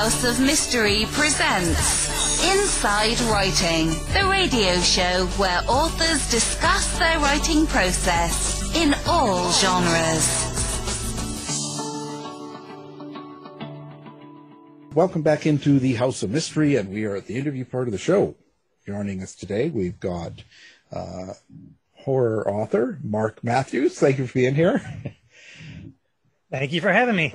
House of Mystery presents Inside Writing, the radio show where authors discuss their writing process in all genres. Welcome back into the House of Mystery, and we are at the interview part of the show. Joining us today, we've got uh, horror author Mark Matthews. Thank you for being here. Thank you for having me.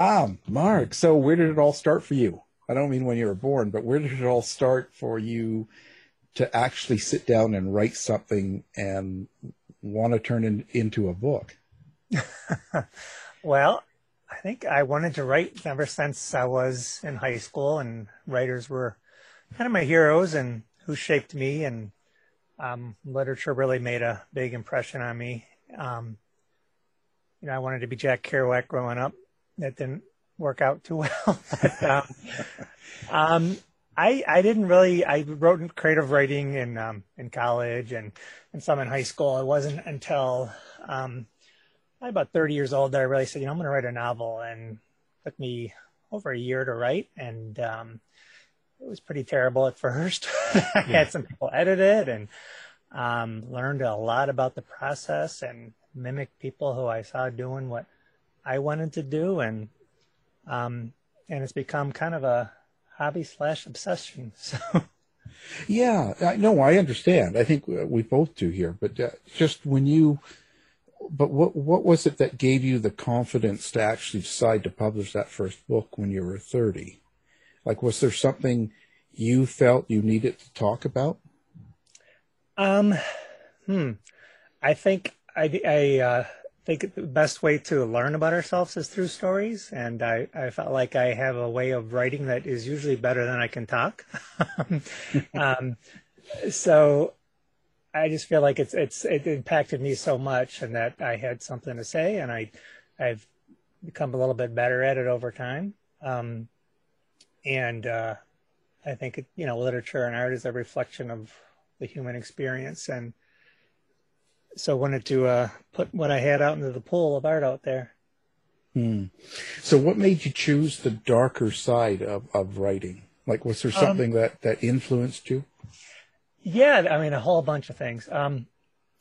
Um, Mark, so where did it all start for you? I don't mean when you were born, but where did it all start for you to actually sit down and write something and want to turn it into a book? well, I think I wanted to write ever since I was in high school, and writers were kind of my heroes and who shaped me, and um, literature really made a big impression on me. Um, you know, I wanted to be Jack Kerouac growing up. That didn't work out too well. but, um, um, I I didn't really. I wrote creative writing in um, in college and and some in high school. It wasn't until um, about 30 years old that I really said, you know, I'm going to write a novel, and it took me over a year to write, and um, it was pretty terrible at first. I had some people edit it and um, learned a lot about the process and mimic people who I saw doing what I wanted to do, and um, and it's become kind of a hobby slash obsession. So. Yeah, I, no, I understand. I think we both do here. But uh, just when you, but what what was it that gave you the confidence to actually decide to publish that first book when you were thirty? Like, was there something you felt you needed to talk about? Um, hmm. I think I, I uh, think the best way to learn about ourselves is through stories, and I, I felt like I have a way of writing that is usually better than I can talk. um, so I just feel like it's it's it impacted me so much, and that I had something to say, and I I've become a little bit better at it over time. Um, and uh, I think you know literature and art is a reflection of the human experience, and so wanted to uh, put what I had out into the pool of art out there. Hmm. So, what made you choose the darker side of, of writing? Like, was there something um, that that influenced you? Yeah, I mean, a whole bunch of things. Um,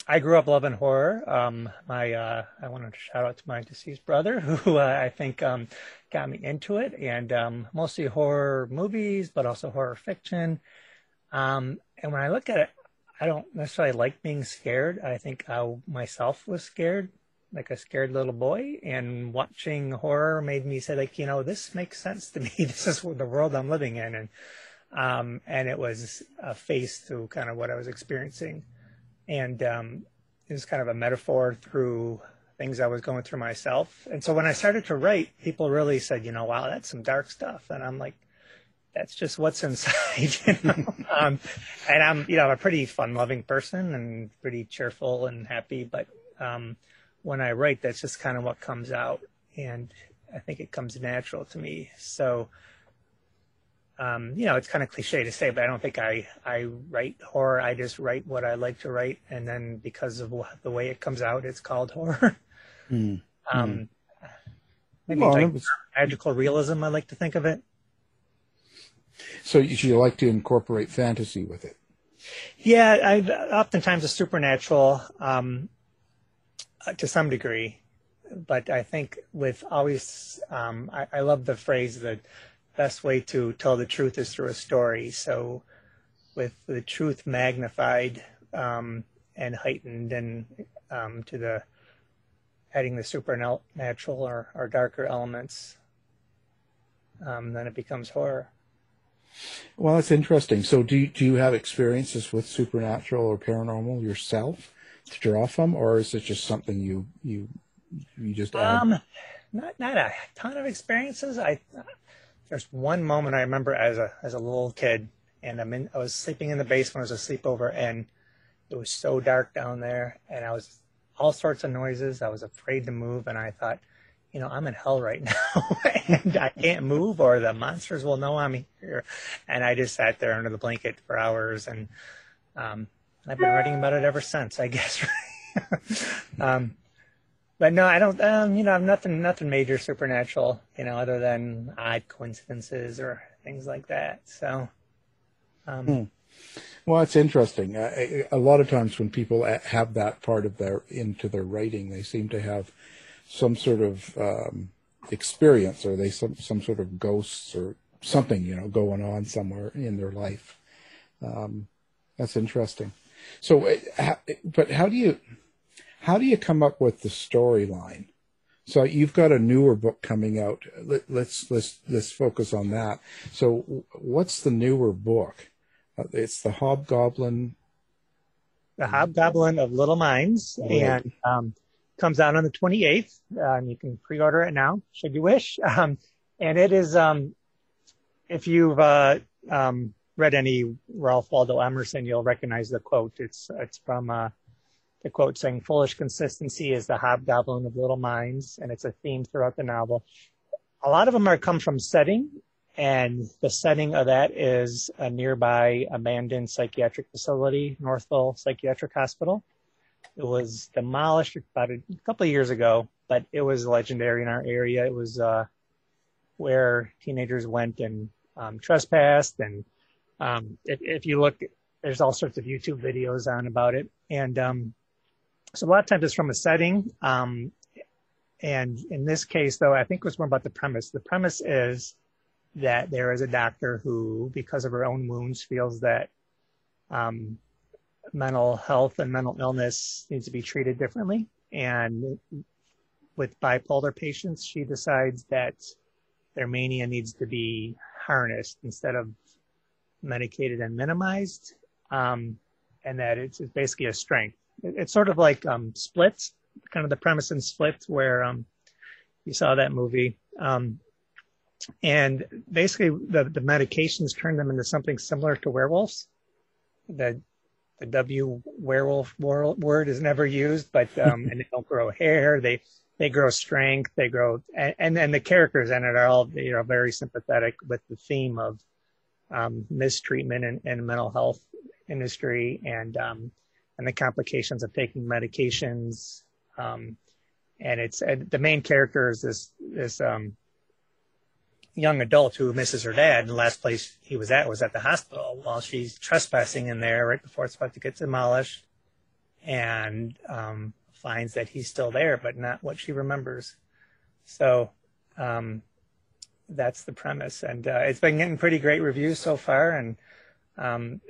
I grew up loving horror. Um, my uh, I wanted to shout out to my deceased brother, who uh, I think um, got me into it, and um, mostly horror movies, but also horror fiction. Um, and when I look at it, I don't necessarily like being scared. I think I myself was scared, like a scared little boy, and watching horror made me say, like, you know, this makes sense to me. this is the world I'm living in, and um, and it was a face to kind of what I was experiencing, and um, it was kind of a metaphor through things I was going through myself. And so when I started to write, people really said, you know, wow, that's some dark stuff, and I'm like that's just what's inside. You know? um, and I'm, you know, I'm a pretty fun-loving person and pretty cheerful and happy. But um, when I write, that's just kind of what comes out, and I think it comes natural to me. So, um, you know, it's kind of cliche to say, but I don't think I I write horror. I just write what I like to write, and then because of the way it comes out, it's called horror. Mm. um, maybe well, like was... magical realism. I like to think of it. So you like to incorporate fantasy with it? Yeah, I oftentimes a supernatural um, uh, to some degree, but I think with always, um, I, I, love the phrase the best way to tell the truth is through a story. So with the truth magnified um, and heightened and um, to the adding the supernatural or, or darker elements, um, then it becomes horror. Well, that's interesting. So, do you, do you have experiences with supernatural or paranormal yourself to draw from, or is it just something you you you just add? um not not a ton of experiences. I there's one moment I remember as a as a little kid, and I'm in I was sleeping in the basement. It was a sleepover, and it was so dark down there, and I was all sorts of noises. I was afraid to move, and I thought, you know, I'm in hell right now and I can't move or the monsters will know I'm here. And I just sat there under the blanket for hours and um, I've been writing about it ever since, I guess. um, but no, I don't. Um, you know, I'm nothing, nothing major supernatural. You know, other than odd coincidences or things like that. So, um, hmm. well, it's interesting. A lot of times when people have that part of their into their writing, they seem to have some sort of um, experience, or they some some sort of ghosts or something, you know, going on somewhere in their life. Um, that's interesting. So, uh, but how do you? How do you come up with the storyline? So you've got a newer book coming out. Let, us let's let's focus on that. So what's the newer book? Uh, it's the Hobgoblin. The Hobgoblin of Little Minds, and um, comes out on the 28th. Um, you can pre-order it now, should you wish. Um, and it is, um, if you've uh, um, read any Ralph Waldo Emerson, you'll recognize the quote. It's it's from uh, the quote saying, foolish consistency is the hobgoblin of little minds, and it's a theme throughout the novel. A lot of them are come from setting, and the setting of that is a nearby abandoned psychiatric facility, Northville Psychiatric Hospital. It was demolished about a couple of years ago, but it was legendary in our area. It was uh, where teenagers went and um, trespassed, and um, if, if, you look, there's all sorts of YouTube videos on about it, and um, so a lot of times it's from a setting. Um, and in this case, though, I think it was more about the premise. The premise is that there is a doctor who, because of her own wounds, feels that um, mental health and mental illness needs to be treated differently. And with bipolar patients, she decides that their mania needs to be harnessed instead of medicated and minimized, um, and that it's, it's basically a strength it's sort of like um, Split, kind of the premise in Split, where um, you saw that movie. Um, and basically, the, the medications turn them into something similar to werewolves. The the W werewolf word is never used, but um, and they don't grow hair. They they grow strength. They grow and and, and the characters in it are all you know very sympathetic with the theme of um, mistreatment in, in mental health industry and um, and the complications of taking medications. Um, and it's the main character is this this um, young adult who misses her dad. And the last place he was at was at the hospital while she's trespassing in there right before it's about to get demolished, and um, finds that he's still there, but not what she remembers. So um, that's the premise, and uh, it's been getting pretty great reviews so far, and um,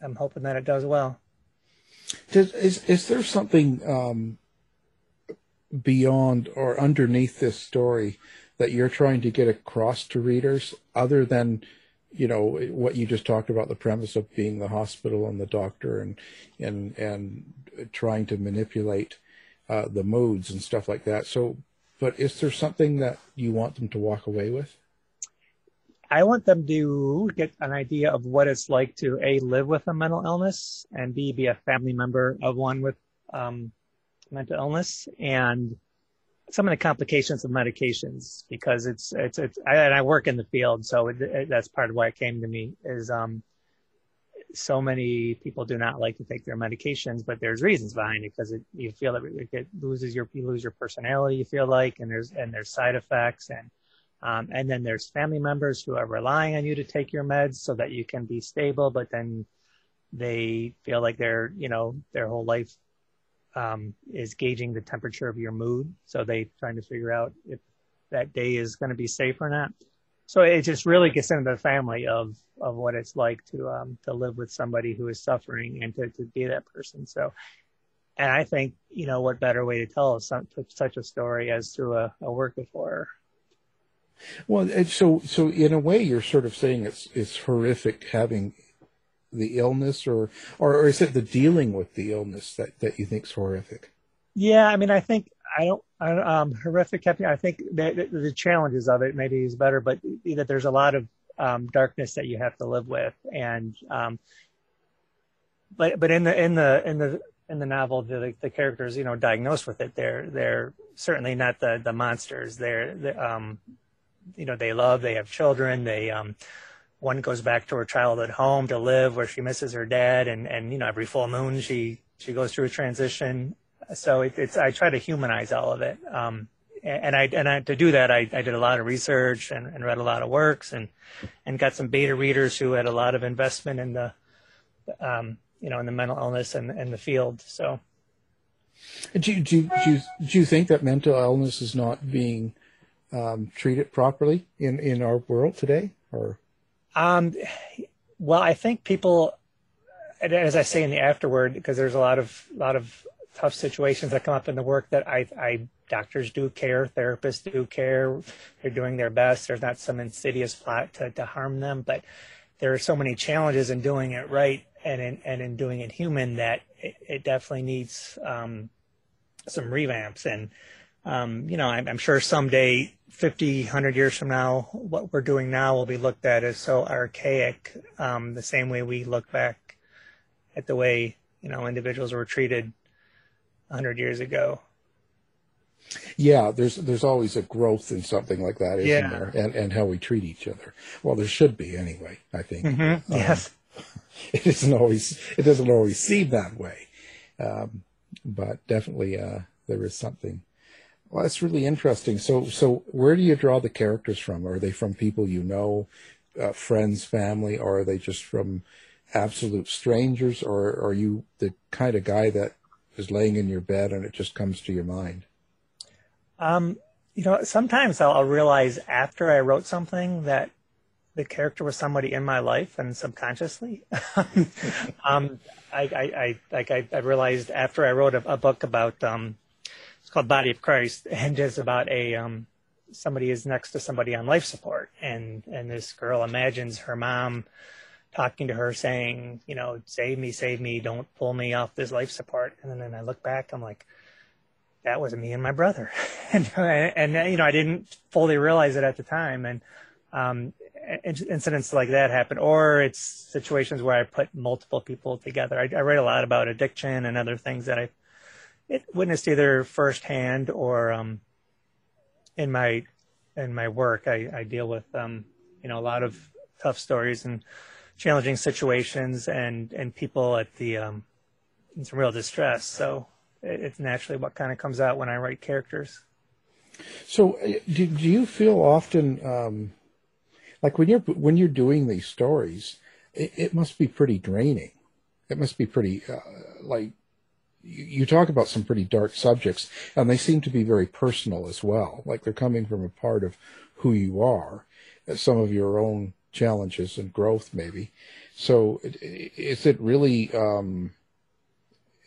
I'm hoping that it does well. Does, is is there something um, beyond or underneath this story that you're trying to get across to readers, other than you know what you just talked about the premise of being the hospital and the doctor and and and trying to manipulate uh, the moods and stuff like that. So, but is there something that you want them to walk away with? I want them to get an idea of what it's like to a live with a mental illness and b be a family member of one with um, mental illness and some of the complications of medications because it's it's it's I, and I work in the field so it, it, that's part of why it came to me is um so many people do not like to take their medications but there's reasons behind it because it, you feel that it, it loses your you lose your personality you feel like and there's and there's side effects and um, and then there's family members who are relying on you to take your meds so that you can be stable, but then they feel like their, you know, their whole life um, is gauging the temperature of your mood. So they trying to figure out if that day is going to be safe or not. So it just really gets into the family of of what it's like to um, to live with somebody who is suffering and to, to be that person. So, and I think you know what better way to tell some, such a story as through a, a work of horror. Well, so so in a way, you're sort of saying it's it's horrific having the illness, or or, or is it the dealing with the illness that that you think is horrific? Yeah, I mean, I think I don't. I, um, horrific. I think the, the, challenges of it maybe is better, but that there's a lot of um, darkness that you have to live with, and um, but but in the in the in the in the novel, the the characters, you know, diagnosed with it, they're they're certainly not the the monsters. They're, they're um, you know they love. They have children. They um, one goes back to her childhood home to live where she misses her dad, and and you know every full moon she she goes through a transition. So it, it's I try to humanize all of it. Um, and I and I, to do that, I, I did a lot of research and, and read a lot of works and and got some beta readers who had a lot of investment in the um, you know in the mental illness and, and the field. So, do you, do, you, do, you, do you think that mental illness is not being um, treated properly in, in our world today, or? Um, well, I think people, as I say in the afterword, because there's a lot of lot of tough situations that come up in the work that I, I doctors do care, therapists do care, they're doing their best. There's not some insidious plot to, to harm them, but there are so many challenges in doing it right and in, and in doing it human that it, it definitely needs um, some revamps. And, um, you know, I'm, I'm, sure someday, 50, 100 years from now, what we're doing now will be looked at as so archaic, um, the same way we look back at the way, you know, individuals were treated 100 years ago. Yeah, there's there's always a growth in something like that, isn't yeah. there? And and how we treat each other. Well, there should be anyway. I think. Mm-hmm. Um, yes. It isn't always. It doesn't always seem that way, um, but definitely uh, there is something. Well, that's really interesting. So so where do you draw the characters from? Are they from people you know, uh, friends, family, or are they just from absolute strangers, or are you the kind of guy that is laying in your bed and it just comes to your mind? Um, you know, sometimes I'll, I'll, realize after I wrote something that the character was somebody in my life and subconsciously. um, I, I, I, like I, I, realized after I wrote a, a book about, um, called Body of Christ and it's about a, um, somebody is next to somebody on life support and, and this girl imagines her mom talking to her saying, you know, save me, save me, don't pull me off this life support. And then I look back, I'm like, that was me and my brother. and, and, you know, I didn't fully realize it at the time. And, um, incidents like that happen, or it's situations where I put multiple people together. I, I write a lot about addiction and other things that I witnessed either firsthand or, um, in my, in my work, I, I deal with, um, you know, a lot of tough stories and challenging situations and, and people at the, um, in some real distress. So, it's naturally what kind of comes out when I write characters. So, uh, do, do you feel often um, like when you're when you're doing these stories, it, it must be pretty draining. It must be pretty uh, like you, talk about some pretty dark subjects, and they seem to be very personal as well. Like they're coming from a part of who you are, uh, some of your own challenges and growth, maybe. So, is it really? Um,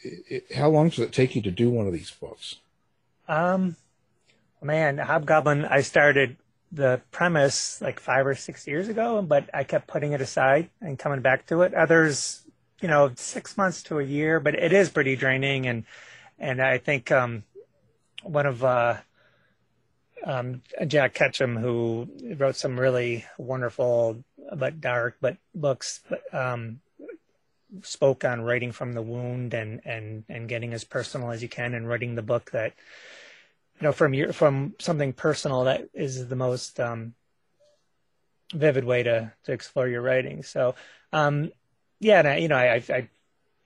it, how long does it take you to do one of these books? Um, man, Hobgoblin, I started the premise like five or six years ago, but I kept putting it aside and coming back to it. Others, you know, six months to a year, but it is pretty draining. And, and I think, um, one of, uh, um, Jack Ketchum, who wrote some really wonderful but dark but books, but, um, spoke on writing from the wound and and and getting as personal as you can and writing the book that you know from your from something personal that is the most um, vivid way to to explore your writing so um, yeah and I, you know I, I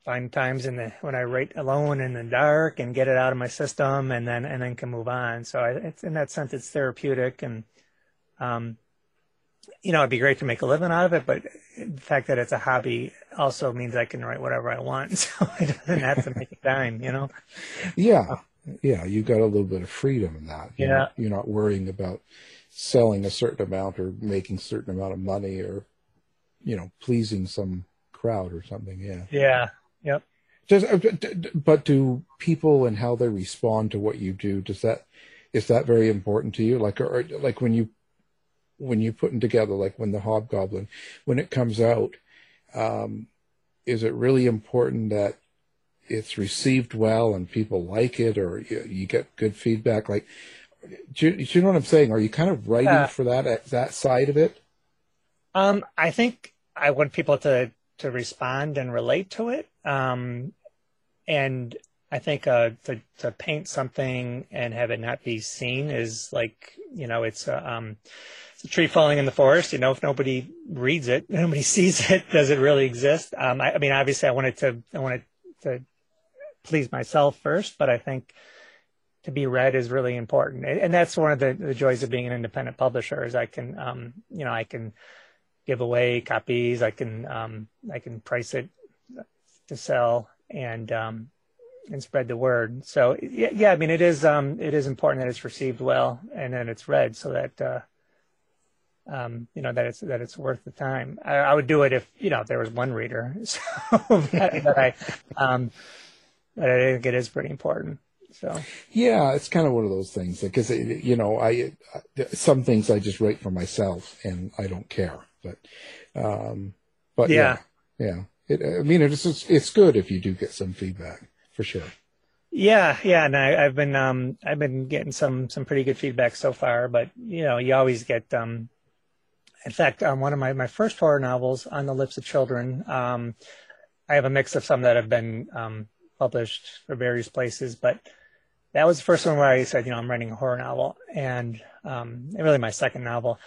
find times in the when I write alone in the dark and get it out of my system and then and then can move on so I, it's in that sense it's therapeutic and um, you know, it'd be great to make a living out of it, but the fact that it's a hobby also means I can write whatever I want. So I doesn't have to make a dime, you know? Yeah. Yeah. You've got a little bit of freedom in that. You're yeah. Not, you're not worrying about selling a certain amount or making a certain amount of money or, you know, pleasing some crowd or something. Yeah. Yeah. Yep. Does, uh, but do people and how they respond to what you do, does that, is that very important to you? Like, or, like when you when you're putting together, like when the Hobgoblin, when it comes out, um, is it really important that it's received well and people like it, or you, you get good feedback? Like, do you, do you, know what I'm saying? Are you kind of writing uh, for that that side of it? Um, I think I want people to to respond and relate to it, um, and I think uh, to to paint something and have it not be seen is like you know it's uh, um, a tree falling in the forest. You know, if nobody reads it, nobody sees it, does it really exist? Um, I, I, mean, obviously, I wanted to, I wanted to please myself first, but I think to be read is really important. And that's one of the, the joys of being an independent publisher is I can, um, you know, I can give away copies. I can, um, I can price it to sell and, um, and spread the word. So yeah, yeah, I mean, it is, um, it is important that it's received well and that it's read so that, uh, um, you know that it's that it's worth the time. I, I, would do it if you know there was one reader. So that, that I, um, but I think it is pretty important. So yeah, it's kind of one of those things because you know I, I, some things I just write for myself and I don't care, but um, but yeah, yeah, yeah. It, I mean it's it's good if you do get some feedback for sure. Yeah, yeah, and I, have been um I've been getting some some pretty good feedback so far, but you know you always get um in fact um, one of my my first horror novels on the lips of children um I have a mix of some that have been um published for various places, but that was the first one where I said, you know, I'm writing a horror novel, and um, really my second novel.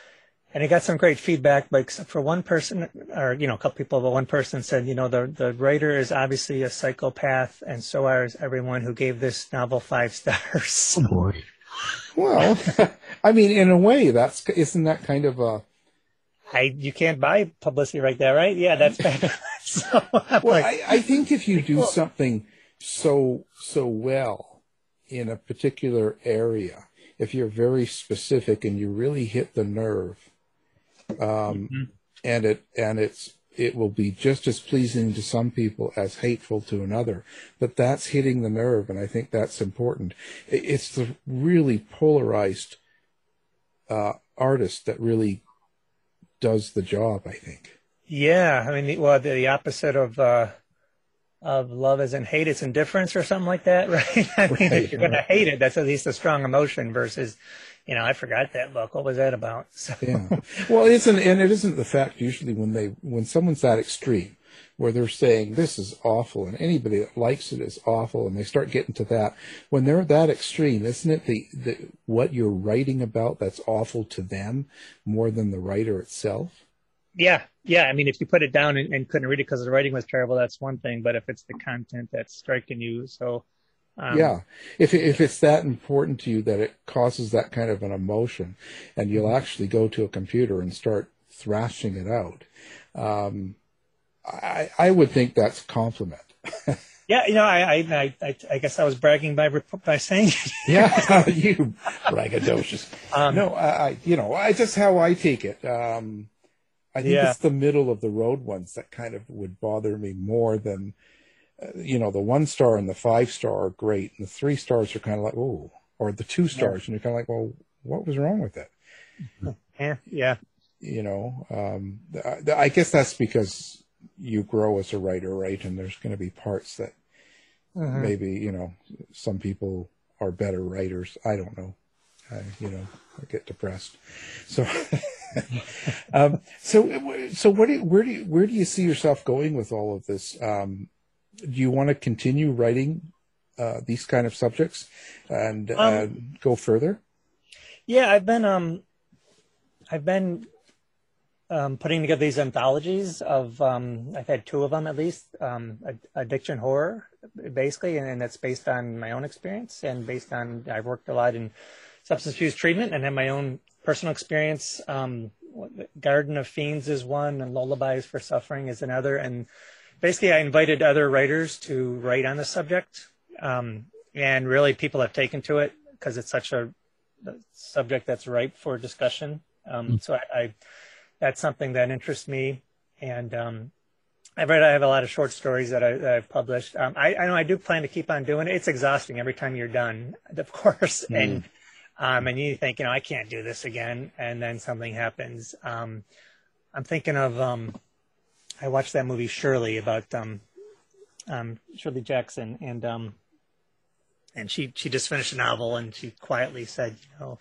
And it got some great feedback, but except for one person, or you know, a couple people, but one person said, you know, the the writer is obviously a psychopath, and so is everyone who gave this novel five stars. Oh boy. Well, I mean, in a way, that's isn't that kind of a I you can't buy publicity right there, right? Yeah, that's bad. so, well, like, I, I think if you do something so so well in a particular area, if you're very specific and you really hit the nerve, um, mm-hmm. and it and it's it will be just as pleasing to some people as hateful to another. But that's hitting the nerve, and I think that's important. It's the really polarized uh, artist that really does the job. I think. Yeah, I mean, well, the, the opposite of uh, of love is in hate, it's indifference or something like that, right? I mean, right, if you're going to hate it, that's at least a strong emotion versus, you know, I forgot that book. What was that about? So. Yeah. Well, it isn't, and it isn't the fact usually when they, when someone's that extreme, where they're saying this is awful and anybody that likes it is awful and they start getting to that when they're that extreme isn't it the, the what you're writing about that's awful to them more than the writer itself yeah, yeah. I mean, if you put it down and, and couldn't read it because the writing was terrible, that's one thing. But if it's the content that's striking you, so um, yeah, if if it's that important to you that it causes that kind of an emotion, and you'll actually go to a computer and start thrashing it out, um, I I would think that's a compliment. Yeah, you know, I, I, I, I, guess I was bragging by by saying it. yeah, you braggadocious. Um, no, I, you know, I just how I take it. Um, I think yeah. it's the middle of the road ones that kind of would bother me more than, you know, the one star and the five star are great, and the three stars are kind of like, oh, or the two stars, yeah. and you're kind of like, well, what was wrong with that? Yeah, yeah. You know, um, I guess that's because you grow as a writer, right? And there's going to be parts that uh-huh. maybe you know some people are better writers. I don't know. I, you know, I get depressed. So, um, so, so what do you, where do you, where do you see yourself going with all of this? Um, do you want to continue writing uh, these kind of subjects and uh, um, go further? Yeah, I've been um, I've been um, putting together these anthologies of um, I've had two of them at least um, addiction horror basically, and, and that's based on my own experience and based on I've worked a lot in substance abuse treatment and have my own personal experience. Um, Garden of Fiends is one, and Lullabies for Suffering is another. And basically, I invited other writers to write on the subject. Um, and really, people have taken to it because it's such a subject that's ripe for discussion. Um, mm. So I, I, that's something that interests me. And um, I've read, I have a lot of short stories that, I, have published. Um, I, I, know I do plan to keep on doing it. It's exhausting every time you're done, of course. Mm. And um, and you think, you know, I can't do this again, and then something happens. Um, I'm thinking of, um, I watched that movie Shirley about um, um, Shirley Jackson, and um, and she she just finished a novel, and she quietly said, you know,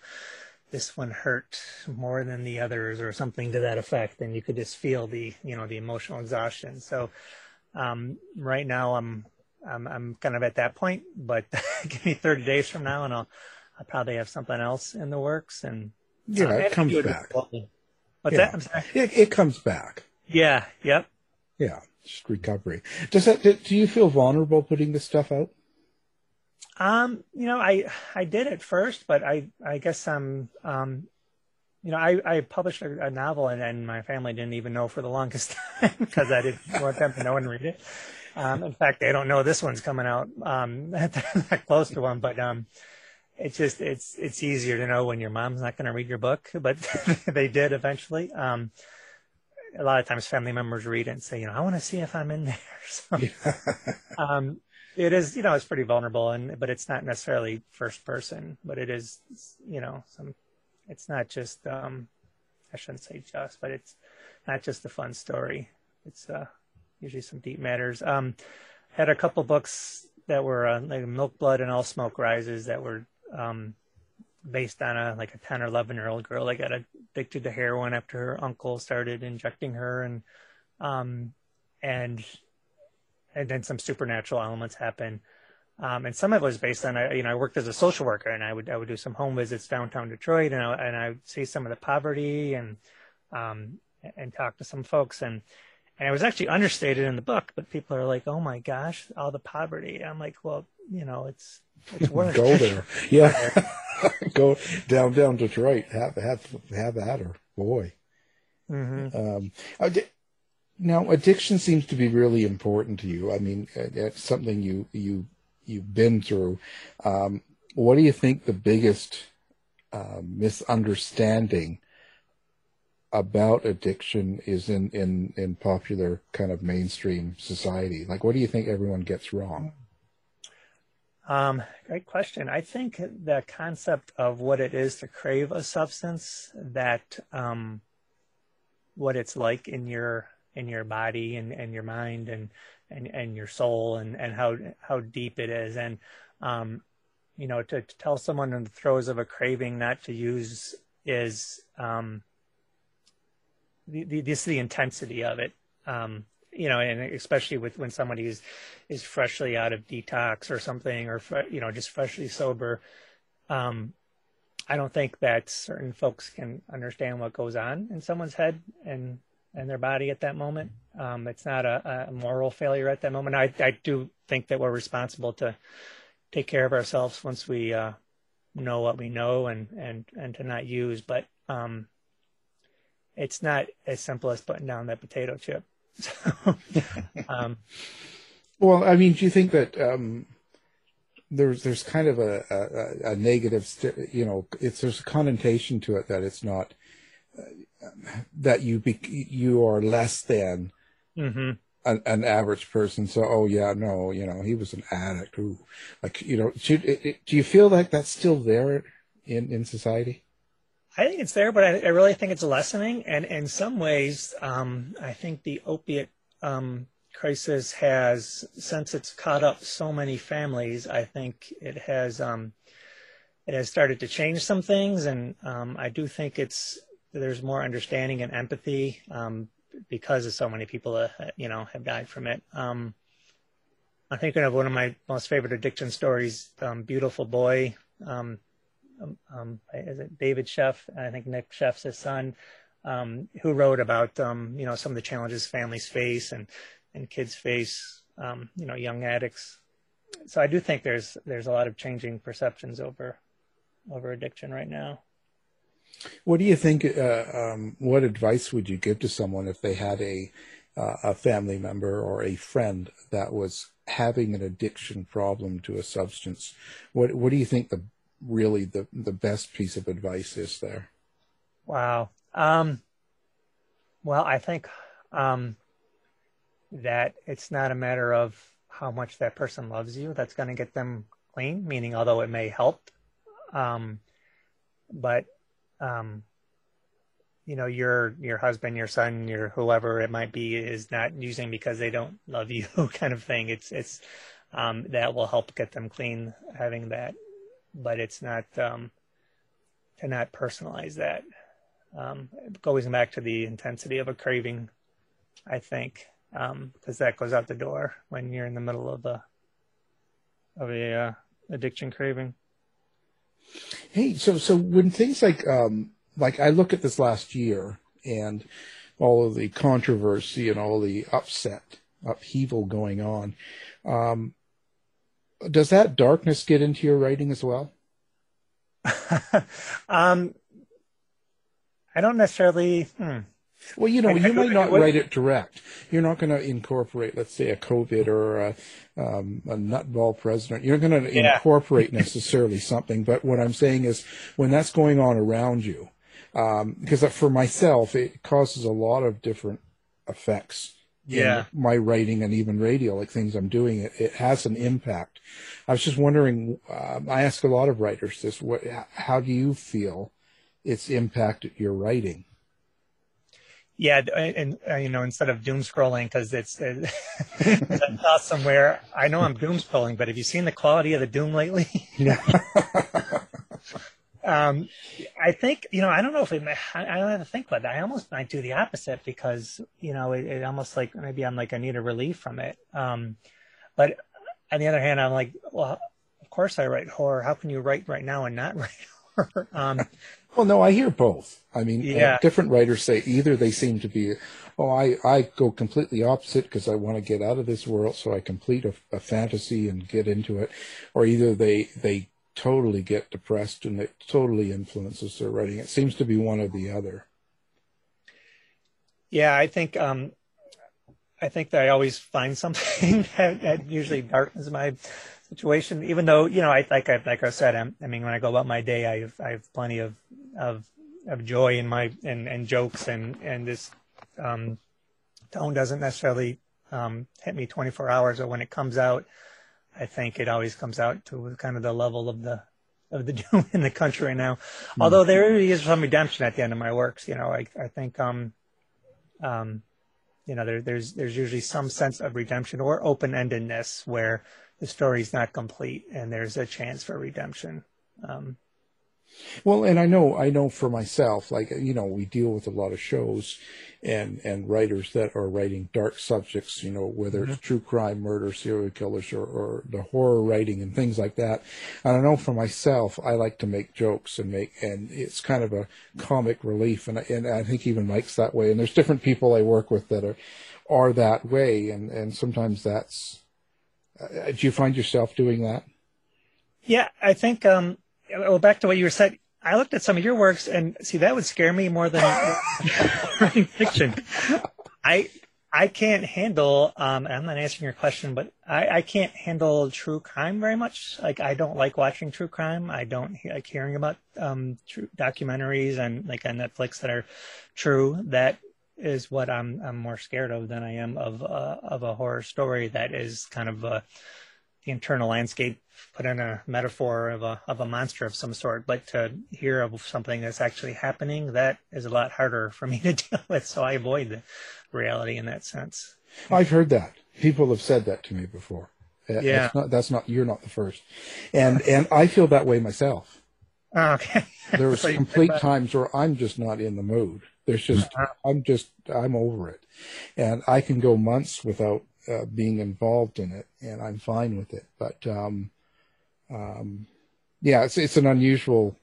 this one hurt more than the others, or something to that effect, and you could just feel the you know the emotional exhaustion. So um, right now, I'm I'm I'm kind of at that point, but give me 30 days from now, and I'll I probably have something else in the works, and yeah, it comes back. What's yeah. that? I'm sorry. It, it comes back. Yeah. Yep. Yeah. Just recovery. Does that? Do, you feel vulnerable putting this stuff out? Um, you know, I I did at first, but I I guess I'm um, you know, I I published a, a novel and, and my family didn't even know for the longest time because I didn't want them to know and read it. Um, in fact, they don't know this one's coming out um, that close to one, but um, it's just it's it's easier to know when your mom's not going to read your book, but they did eventually. Um, a lot of times, family members read it and say, you know, I want to see if I'm in there. So, um, it is, you know, it's pretty vulnerable, and but it's not necessarily first person, but it is, you know, some. It's not just. Um, I shouldn't say just, but it's not just a fun story. It's uh, usually some deep matters. Um, had a couple books that were uh, like Milk Blood and All Smoke Rises that were um, based on a like a 10 or 11 year old girl that got addicted to heroin after her uncle started injecting her and um, and and then some supernatural elements happen. Um, and some of it was based on you know I worked as a social worker and I would I would do some home visits downtown Detroit and I, and I would see some of the poverty and um, and talk to some folks and and it was actually understated in the book but people are like oh my gosh all the poverty. I'm like well you know it's it's worth go there. Yeah, go down down Detroit. Have have have at her, boy. Mm-hmm. Um, now, addiction seems to be really important to you. I mean, it's something you you you've been through. Um, what do you think the biggest uh, misunderstanding about addiction is in, in, in popular kind of mainstream society? Like, what do you think everyone gets wrong? Um, great question. I think the concept of what it is to crave a substance, that um, what it's like in your in your body and, and your mind and, and, and your soul and, and how how deep it is. And um, you know, to, to, tell someone in the throes of a craving not to use is um, the, the, this the intensity of it. Um, you know, and especially with when somebody is is freshly out of detox or something, or you know, just freshly sober. Um, I don't think that certain folks can understand what goes on in someone's head and and their body at that moment. Um, it's not a, a, moral failure at that moment. I I do think that we're responsible to take care of ourselves once we uh, know what we know and and and to not use, but um, it's not as simple as putting down that potato chip. So, um, well, I mean, do you think that um, there's there's kind of a, a, a negative, st- you know, it's there's a connotation to it that it's not uh, that you be, you are less than mm-hmm. an, an, average person. So, oh yeah, no, you know, he was an addict. Ooh, like you know, should, it, it, do you feel like that's still there in in society? I think it's there, but I, I, really think it's lessening. And in some ways, um, I think the opiate um, crisis has, since it's caught up so many families, I think it has um, it has started to change some things. And um, I do think it's there's more understanding and empathy um, because of so many people, uh, you know, have died from it. Um, I'm thinking of one of my most favorite addiction stories, "Beautiful Boy." Um, um, is it David Sheff? I think Nick Sheff's his son, um, who wrote about um, you know some of the challenges families face and and kids face, um, you know, young addicts. So I do think there's there's a lot of changing perceptions over over addiction right now. What do you think? Uh, um, what advice would you give to someone if they had a uh, a family member or a friend that was having an addiction problem to a substance? What What do you think the really the the best piece of advice is there? Wow. Um, well, I think um, that it's not a matter of how much that person loves you that's going to get them clean. Meaning, although it may help, um, but um, you know, your your husband, your son, your whoever it might be is not using because they don't love you, kind of thing. It's it's um, that will help get them clean having that but it's not um, to not personalize that. Um, going back to the intensity of a craving, I think, because um, that goes out the door when you're in the middle of a of a uh, addiction craving. Hey, so so when things like um, like I look at this last year and all of the controversy and all the upset upheaval going on. Um, does that darkness get into your writing as well? um, I don't necessarily. Hmm. Well, you know, I- you I- might not what- write it direct. You're not going to incorporate, let's say, a COVID or a, um, a nutball president. You're going to Yeah. incorporate necessarily something. But what I'm saying is, when that's going on around you, um, because for myself, it causes a lot of different effects. Yeah. my writing and even radio, like things I'm doing, it, it has an impact. I was just wondering. Um, I ask a lot of writers this: what, how do you feel it's impacted your writing? Yeah, and, uh, you know, instead of doom scrolling, because it's uh, I saw somewhere. I know I'm doom scrolling, but have you seen the quality of the doom lately? Yeah. um, I think you know. I don't know if it, I, I don't have to think about that. I almost might do the opposite because you know it, it almost like maybe I'm like I need a relief from it. Um, but on the other hand, I'm like, well, of course I write horror. How can you write right now and not write horror? Um, Well, no, I hear both. I mean, uh, different writers say either they seem to be, oh, I, I go completely opposite because I want to get out of this world, so I complete a, a fantasy and get into it, or either they they totally get depressed and it totally influences their writing. It seems to be one or the other. Yeah, I think um, I think that I always find something that, that usually darkens my situation. Even though you know, I like I like I said, I'm, I mean, when I go about my day, I have I have plenty of of of joy in my and and jokes and and this um, tone doesn't necessarily um, hit me 24 hours, or when it comes out, I think it always comes out to kind of the level of the of the doom in the country right now. Although there is some redemption at the end of my works, you know, I I think um um, you know, there, there's there's usually some sense of redemption or open endedness where the story's not complete and there's a chance for redemption. Um, Well, and I know, I know for myself, like, you know, we deal with a lot of shows and, and writers that are writing dark subjects, you know, whether it's true crime, murder, serial killers, or, or the horror writing and things like that. And I know for myself, I like to make jokes and make, and it's kind of a comic relief. And, I- and I think even Mike's that way. And there's different people I work with that are, are that way. And, and sometimes that's, uh, do you find yourself doing that? yeah, I think. Um, well, back to what you were saying. I looked at some of your works and see that would scare me more than writing fiction. I I can't handle. Um, I'm not answering your question, but I, I can't handle true crime very much. Like I don't like watching true crime. I don't like hearing about um true documentaries and like on Netflix that are true. That is what I'm I'm more scared of than I am of uh, of a horror story that is kind of uh, the internal landscape put in a metaphor of a of a monster of some sort. But to hear of something that's actually happening, that is a lot harder for me to deal with. So I avoid the reality in that sense. I've heard that. People have said that to me before. Yeah. That's not, that's not, you're not the first. And, and I feel that way myself. Oh, okay. There was So complete times where I'm just not in the mood. There's just, Uh-huh. I'm just, I'm over it. And I can go months without uh, being involved in it and I'm fine with it. But, um, um, yeah, it's, it's an unusual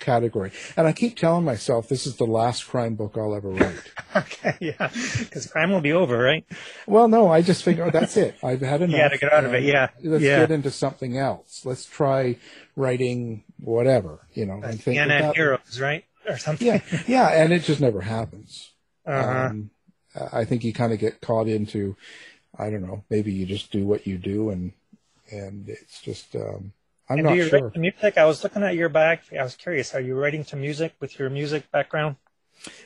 category. And I keep telling myself this is the last crime book I'll ever write. Okay, yeah, because crime will be over, right? Well, no, I just figure oh, that's it. I've had enough. Got to get out of it. Yeah, Let's yeah. get into something else. Let's try writing whatever, you know. And think about- Heroes, right, or something. yeah, yeah, and it just never happens. Uh-huh. Um, I think you kind of get caught into, I don't know, maybe you just do what you do, and and it's just, um, I'm and not do you sure. write to music? I was looking at your biography. I was curious. Are you writing to music with your music background?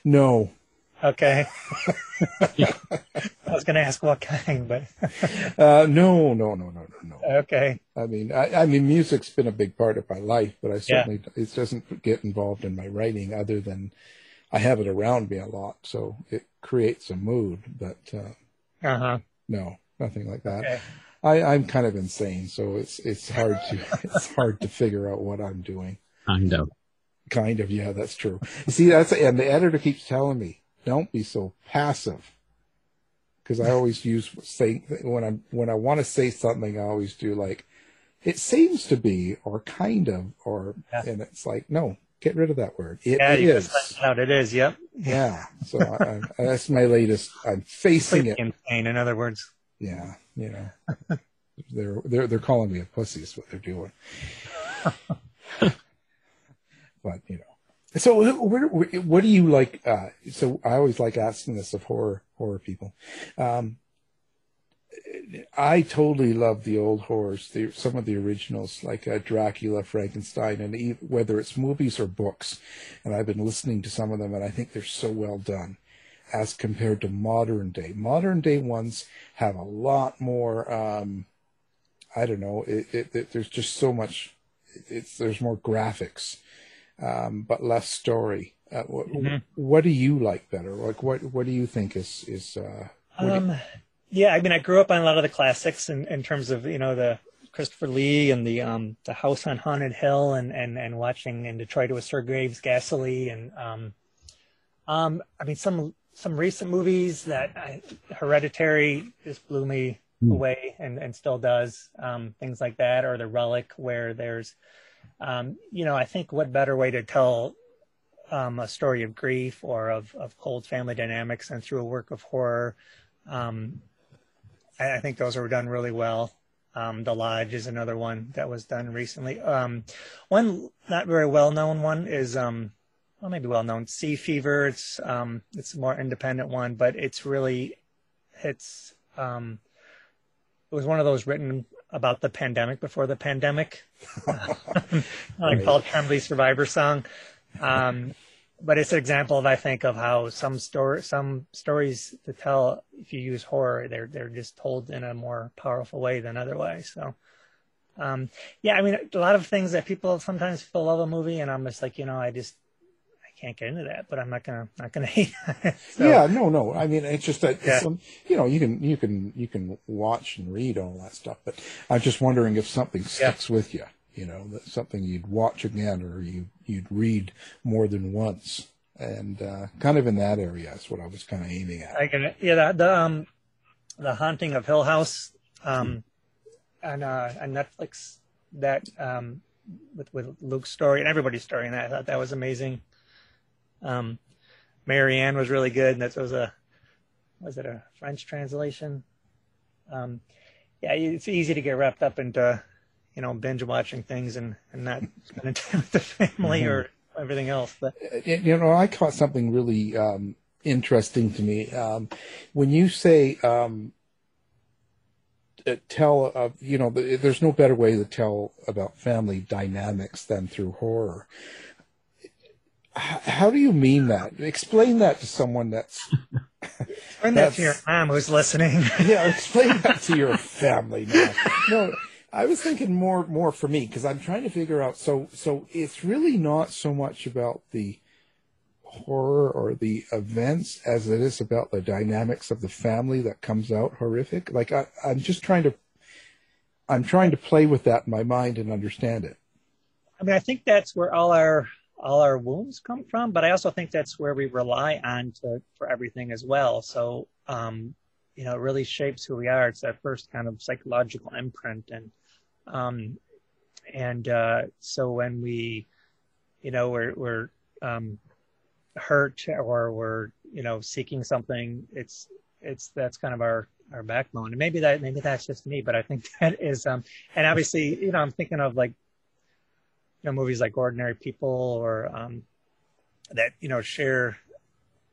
No, Okay. I was going to ask what kind, but uh, no, no, no, no, no, no. okay. I mean, I, I mean, music's been a big part of my life, but I certainly it doesn't get involved in my writing other than I have it around me a lot, so it creates a mood. But uh, Uh huh. No, nothing like that. Okay. I, I'm kind of insane, so it's it's hard to it's hard to figure out what I'm doing. Kind of. Kind of, yeah, that's true. See, that's and the editor keeps telling me, don't be so passive, because I always use say when I'm when I want to say something, I always do like, it seems to be, or kind of, or Yeah. and it's like, no, get rid of that word. It Yeah, is. out. It is. Yep. Yeah. So I, I, that's my latest. I'm facing it. Insane. In other words. Yeah. You know. they're they're they're calling me a pussy is what they're doing. but you know, so where, where, what do you like? Uh, so I always like asking this of horror horror people. Um, I totally love the old horrors, the, some of the originals like uh, Dracula, Frankenstein, and even, whether it's movies or books. And I've been listening to some of them, and I think they're so well done as compared to modern day. Modern day ones have a lot more. Um, I don't know. It, it, it, there's just so much. It's there's more graphics, um, but less story. Uh, what, mm-hmm. what do you like better? Like what what do you think is is? Uh, um, you... yeah, I mean, I grew up on a lot of the classics in, in terms of you know the Christopher Lee and the um the House on Haunted Hill and and and watching in Detroit with Sir Graves Ghastly and um um I mean some some recent movies that I, Hereditary just blew me mm. away and, and still does. Um, things like that, or The Relic, where there's, um, you know, I think what better way to tell um, a story of grief or of, of cold family dynamics than through a work of horror. Um, I, I, think those were done really well. Um, the Lodge is another one that was done recently. Um, one not very well known one is um, well, maybe well known, Sea Fever. It's um, it's a more independent one, but it's really, it's um, it was one of those written about the pandemic before the pandemic, like Paul Tremblay's Survivor Song. But it's an example of I think of how some story, some stories to tell if you use horror, they're they're just told in a more powerful way than otherwise. So. Um, yeah, I mean, a lot of things that people sometimes feel love a movie, and I'm just like, you know, I just I can't get into that, but I'm not gonna not gonna hate. so, yeah, no, no. I mean, it's just that yeah. some, you know you can you can you can watch and read all that stuff, but I'm just wondering if something sticks yeah. with you. You know, that something you'd watch again or you you'd read more than once, and uh, kind of in that area is what I was kind of aiming at. I can, yeah, the, the um, the haunting of Hill House, um, on uh, on Netflix that um with with Luke's story and everybody's story, and I thought that was amazing. Um, Marianne was really good, and that was a was it a French translation? Um, yeah, it's easy to get wrapped up into you know binge watching things and and not spending time with the family mm-hmm. or everything else. But you know, I caught something really um, interesting to me um, when you say um, uh, tell of you know there's no better way to tell about family dynamics than through horror how do you mean that? Explain that to someone that's. explain that's, that to your mom who's listening. yeah, explain that to your family now. No, I was thinking more more for me because I'm trying to figure out. So so it's really not so much about the horror or the events as it is about the dynamics of the family that comes out horrific. Like I, I'm just trying to. I'm trying to play with that in my mind and understand it. I mean, I think that's where all our all our wounds come from, but I also think that's where we rely on to, for everything as well. So, um, you know, it really shapes who we are. It's that first kind of psychological imprint. And, um, and, uh, so when we, you know, we're, we're, um, hurt or we're, you know, seeking something, it's, it's, that's kind of our, our backbone. And maybe that, maybe that's just me, but I think that is, um, and obviously, you know, I'm thinking of like you know movies like Ordinary People or um, that you know share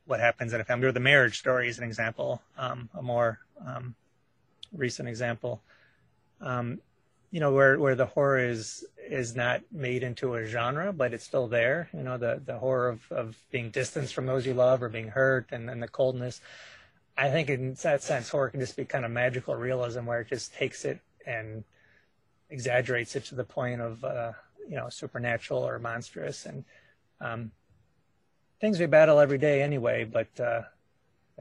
what happens in a family or the marriage story is an example um, a more um, recent example um, you know where where the horror is is not made into a genre but it's still there you know the the horror of, of being distanced from those you love or being hurt and, and the coldness. I think in that sense horror can just be kind of magical realism where it just takes it and exaggerates it to the point of uh, you know supernatural or monstrous. And um, things we battle every day anyway but uh,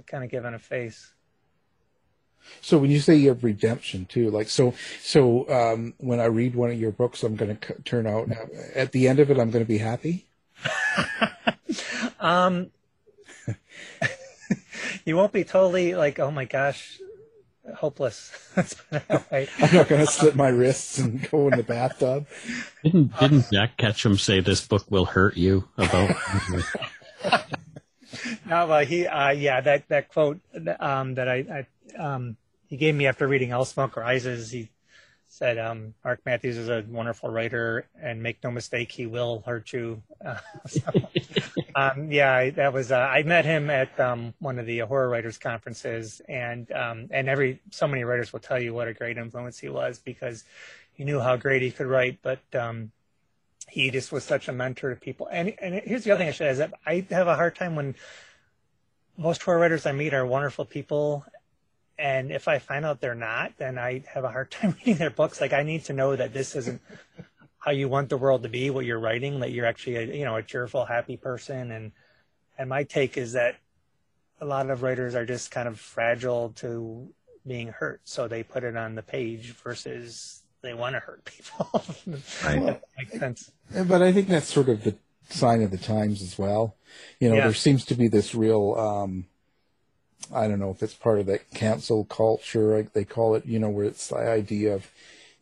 kind of given a face so when you say you have redemption too like so so um, when i read one of your books i'm going to turn out at the end of it i'm going to be happy um you won't be totally like oh my gosh hopeless. right. I'm not going to slit my wrists and go in the bathtub. Didn't didn't Jack Ketchum say this book will hurt you about? no, but he, uh, yeah, that that quote um, that I, I um, he gave me after reading All Smoke Rises. He said um, Mark Matthews is a wonderful writer, and make no mistake, he will hurt you. Uh, so, um, yeah, that was. Uh, I met him at um, one of the horror writers conferences, and um, and every so many writers will tell you what a great influence he was because he knew how great he could write, but um, he just was such a mentor to people. And and here's the other thing I should add is that I have a hard time when most horror writers I meet are wonderful people and if I find out they're not, then I have a hard time reading their books. Like I need to know that this isn't how you want the world to be, what you're writing, that you're actually a, you know a cheerful, happy person. And and my take is that a lot of writers are just kind of fragile to being hurt, so they put it on the page versus they want to hurt people. right. makes sense. But I think that's sort of the sign of the times as well. You know, yeah. there seems to be this real. Um, I don't know if it's part of that cancel culture, like they call it, you know, where it's the idea of,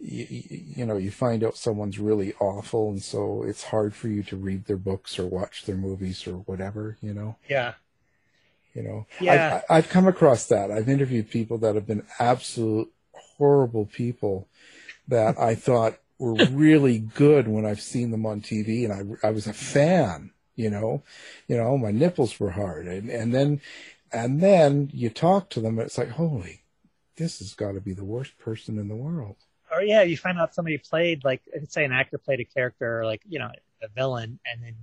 you, you, know, you find out someone's really awful, and so it's hard for you to read their books or watch their movies or whatever, you know? Yeah. You know, yeah. I've, I've come across that. I've interviewed people that have been absolute horrible people that I thought were really good when I've seen them on TV, and I, I was a fan. You know, you know, my nipples were hard, and and then and then you talk to them, and it's like, holy, this has got to be the worst person in the world. Or yeah, you find out somebody played like, say, an actor played a character, like you know, a villain, and then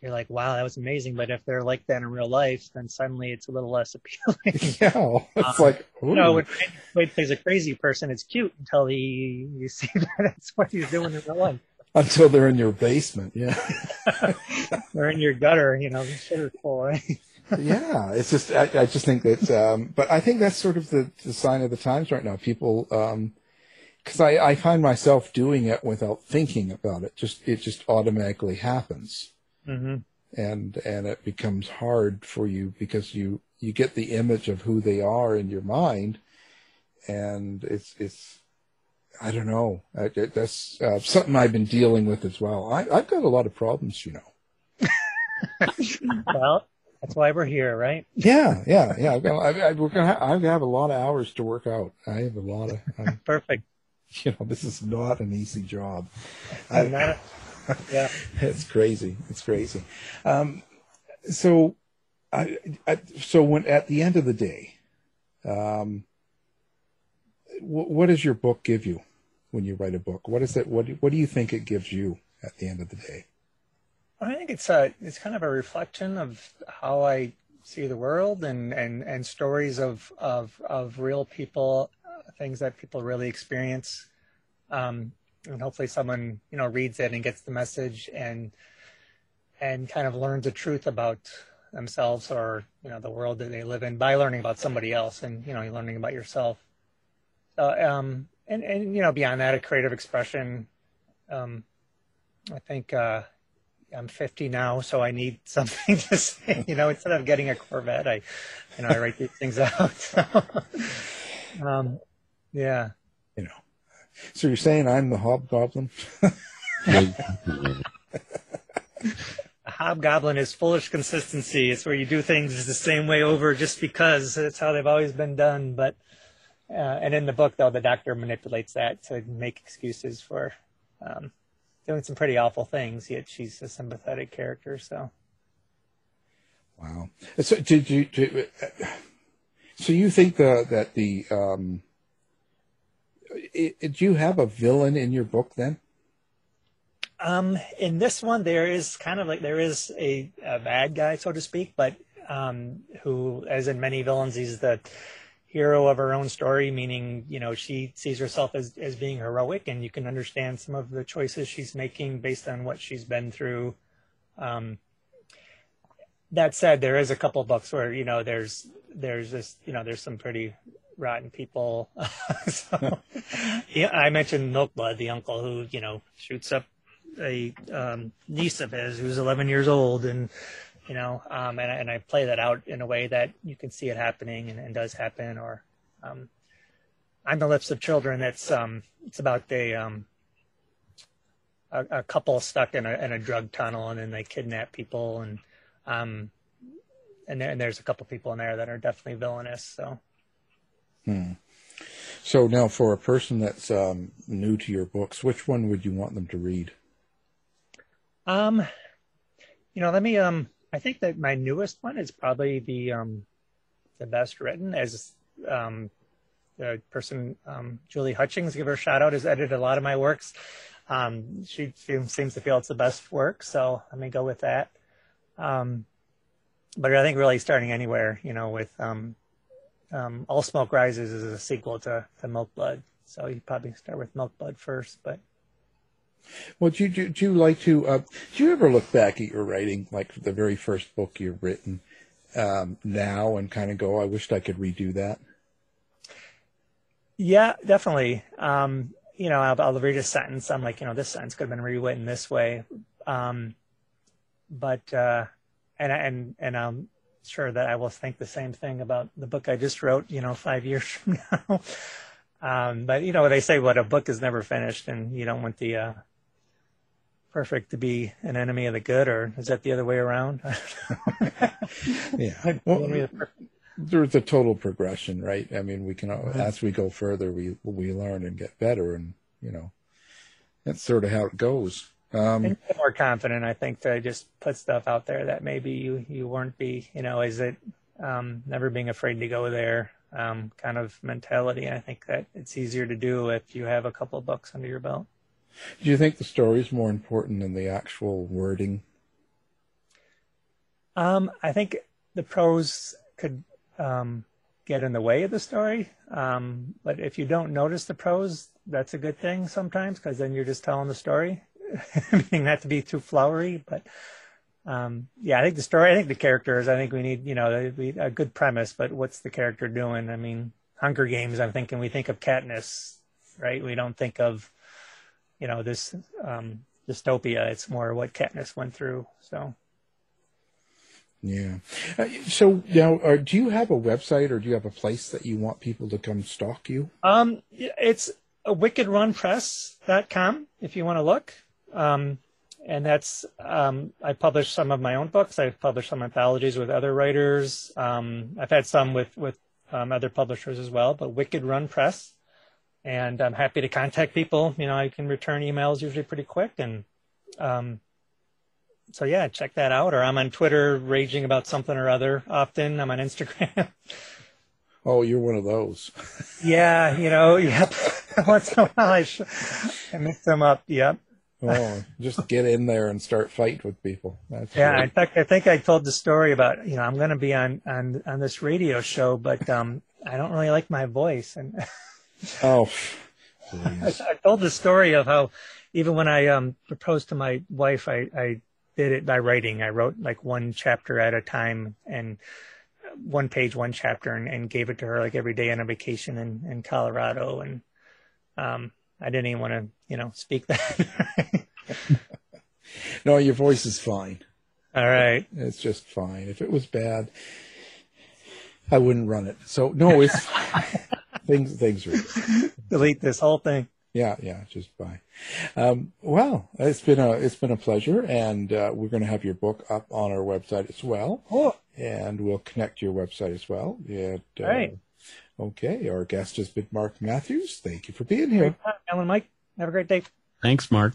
you're like, wow, that was amazing. But if they're like that in real life, then suddenly it's a little less appealing. yeah, it's um, like, ooh. you know, when Wade plays a crazy person, it's cute until he you see that that's what he's doing in real life. Until they're in your basement, yeah. they're in your gutter, you know, the shitter's full, right? Yeah, it's just I, I just think that, um, but I think that's sort of the, the sign of the times right now. People, because um, I, I find myself doing it without thinking about it. Just it just automatically happens, mm-hmm. and and it becomes hard for you because you you get the image of who they are in your mind, and it's it's I don't know. I, that's uh, something I've been dealing with as well. I, I've got a lot of problems, you know. well, that's why we're here, right? Yeah, yeah, yeah. I, I, we're gonna have, I have a lot of hours to work out. I have a lot of. Um, Perfect. You know, this is not an easy job. I, not, yeah, it's crazy. It's crazy. Um, so, I, I, so when at the end of the day, um, w- what does your book give you when you write a book? What is it? What What do you think it gives you at the end of the day? I think it's a it's kind of a reflection of how I see the world and and and stories of of of real people, things that people really experience, um, and hopefully someone you know reads it and gets the message and and kind of learns the truth about themselves or you know the world that they live in by learning about somebody else and you know learning about yourself. Um, and and you know beyond that, a creative expression. Um, I think. Uh, I'm 50 now, so I need something to say. You know, instead of getting a Corvette, I, you know, I write these things out. So, um, yeah. You know, so you're saying I'm the hobgoblin? a hobgoblin is foolish consistency. It's where you do things the same way over just because it's how they've always been done. But uh, and in the book, though, the doctor manipulates that to make excuses for um, doing some pretty awful things, yet she's a sympathetic character. So, wow. So did you? Did, so you think the, that the um, it, do you have a villain in your book then? Um, in this one, there is kind of like there is a, a bad guy, so to speak, but um, who, as in many villains, he's the hero of her own story, meaning, you know, she sees herself as, as being heroic and you can understand some of the choices she's making based on what she's been through. Um, that said, there is a couple books where, you know, there's, there's this, you know, there's some pretty rotten people. so, yeah, I mentioned Milkblood, the uncle who, you know, shoots up a um, niece of his who's 11 years old and, you know, um, and, and I play that out in a way that you can see it happening and, and does happen. Or um, on the lips of children, it's um, it's about a, um, a, a couple stuck in a in a drug tunnel and then they kidnap people and um, and, there, and there's a couple people in there that are definitely villainous. So, hmm. So now, for a person that's um, new to your books, which one would you want them to read? Um, you know, let me. Um, I think that my newest one is probably the um, the best written. As um, the person um, Julie Hutchings, give her a shout out, has edited a lot of my works. Um, she seems to feel it's the best work, so let me go with that. Um, but I think really starting anywhere, you know, with um, All Smoke Rises is a sequel to, to Milk Blood, so you probably start with Milk Blood first. But well, do you, do, do you like to? Uh, do you ever look back at your writing, like the very first book you've written, um, now, and kind of go, "I wished I could redo that." Yeah, definitely. Um, you know, I'll, I'll, read a sentence. I'm like, you know, this sentence could have been rewritten this way. Um, but uh, and and and I'm sure that I will think the same thing about the book I just wrote. You know, five years from now. Um, but you know, they say what a book is never finished, and you don't want the uh, perfect to be an enemy of the good, or is that the other way around? yeah. Well, there's a total progression, right? I mean, we can as we go further, we we learn and get better, and you know, that's sort of how it goes. Um, more confident, I think, to just put stuff out there that maybe you you weren't be, you know, is it um, never being afraid to go there um, kind of mentality. I think that it's easier to do if you have a couple of books under your belt. Do you think the story is more important than the actual wording? Um, I think the prose could um, get in the way of the story. Um, but if you don't notice the prose, that's a good thing sometimes because then you're just telling the story. meaning not to be too flowery, but um, yeah, I think the story, I think the characters, I think we need, you know, a good premise, but what's the character doing? I mean, Hunger Games, I'm thinking we think of Katniss, right? We don't think of, you know, this um, dystopia. It's more what Katniss went through. So yeah. Uh, so now, uh, do you have a website or do you have a place that you want people to come stalk you? Um, it's wickedrunpress.com if you want to look. Um, and that's um, I publish some of my own books. I've published some anthologies with other writers. Um, I've had some with with um, other publishers as well. But Wicked Run Press, and I'm happy to contact people. You know, I can return emails usually pretty quick, and um, so yeah, check that out. Or I'm on Twitter raging about something or other often. I'm on Instagram. Oh, you're one of those. yeah, you know, yep. Once in a while I, sh- I mix them up. Yep. oh, just get in there and start fighting with people. That's yeah, in fact, I think I told the story about you know I'm going to be on on on this radio show, but um, I don't really like my voice, and oh, I, I, told the story of how even when I um proposed to my wife, I I did it by writing. I wrote like one chapter at a time and one page, one chapter, and, and gave it to her like every day on a vacation in, in Colorado. And um, I didn't even want to, you know, speak that. no, your voice is fine. All right. It's just fine. If it was bad, I wouldn't run it. So no, it's things things are delete this whole thing. Yeah, yeah, just bye. Um, well, it's been a it's been a pleasure, and uh, we're going to have your book up on our website as well, oh. and we'll connect your website as well. And, uh, right. Okay, our guest has been Mark Matthews. Thank you for being here. Alan, Mike, have a great day. Thanks, Mark.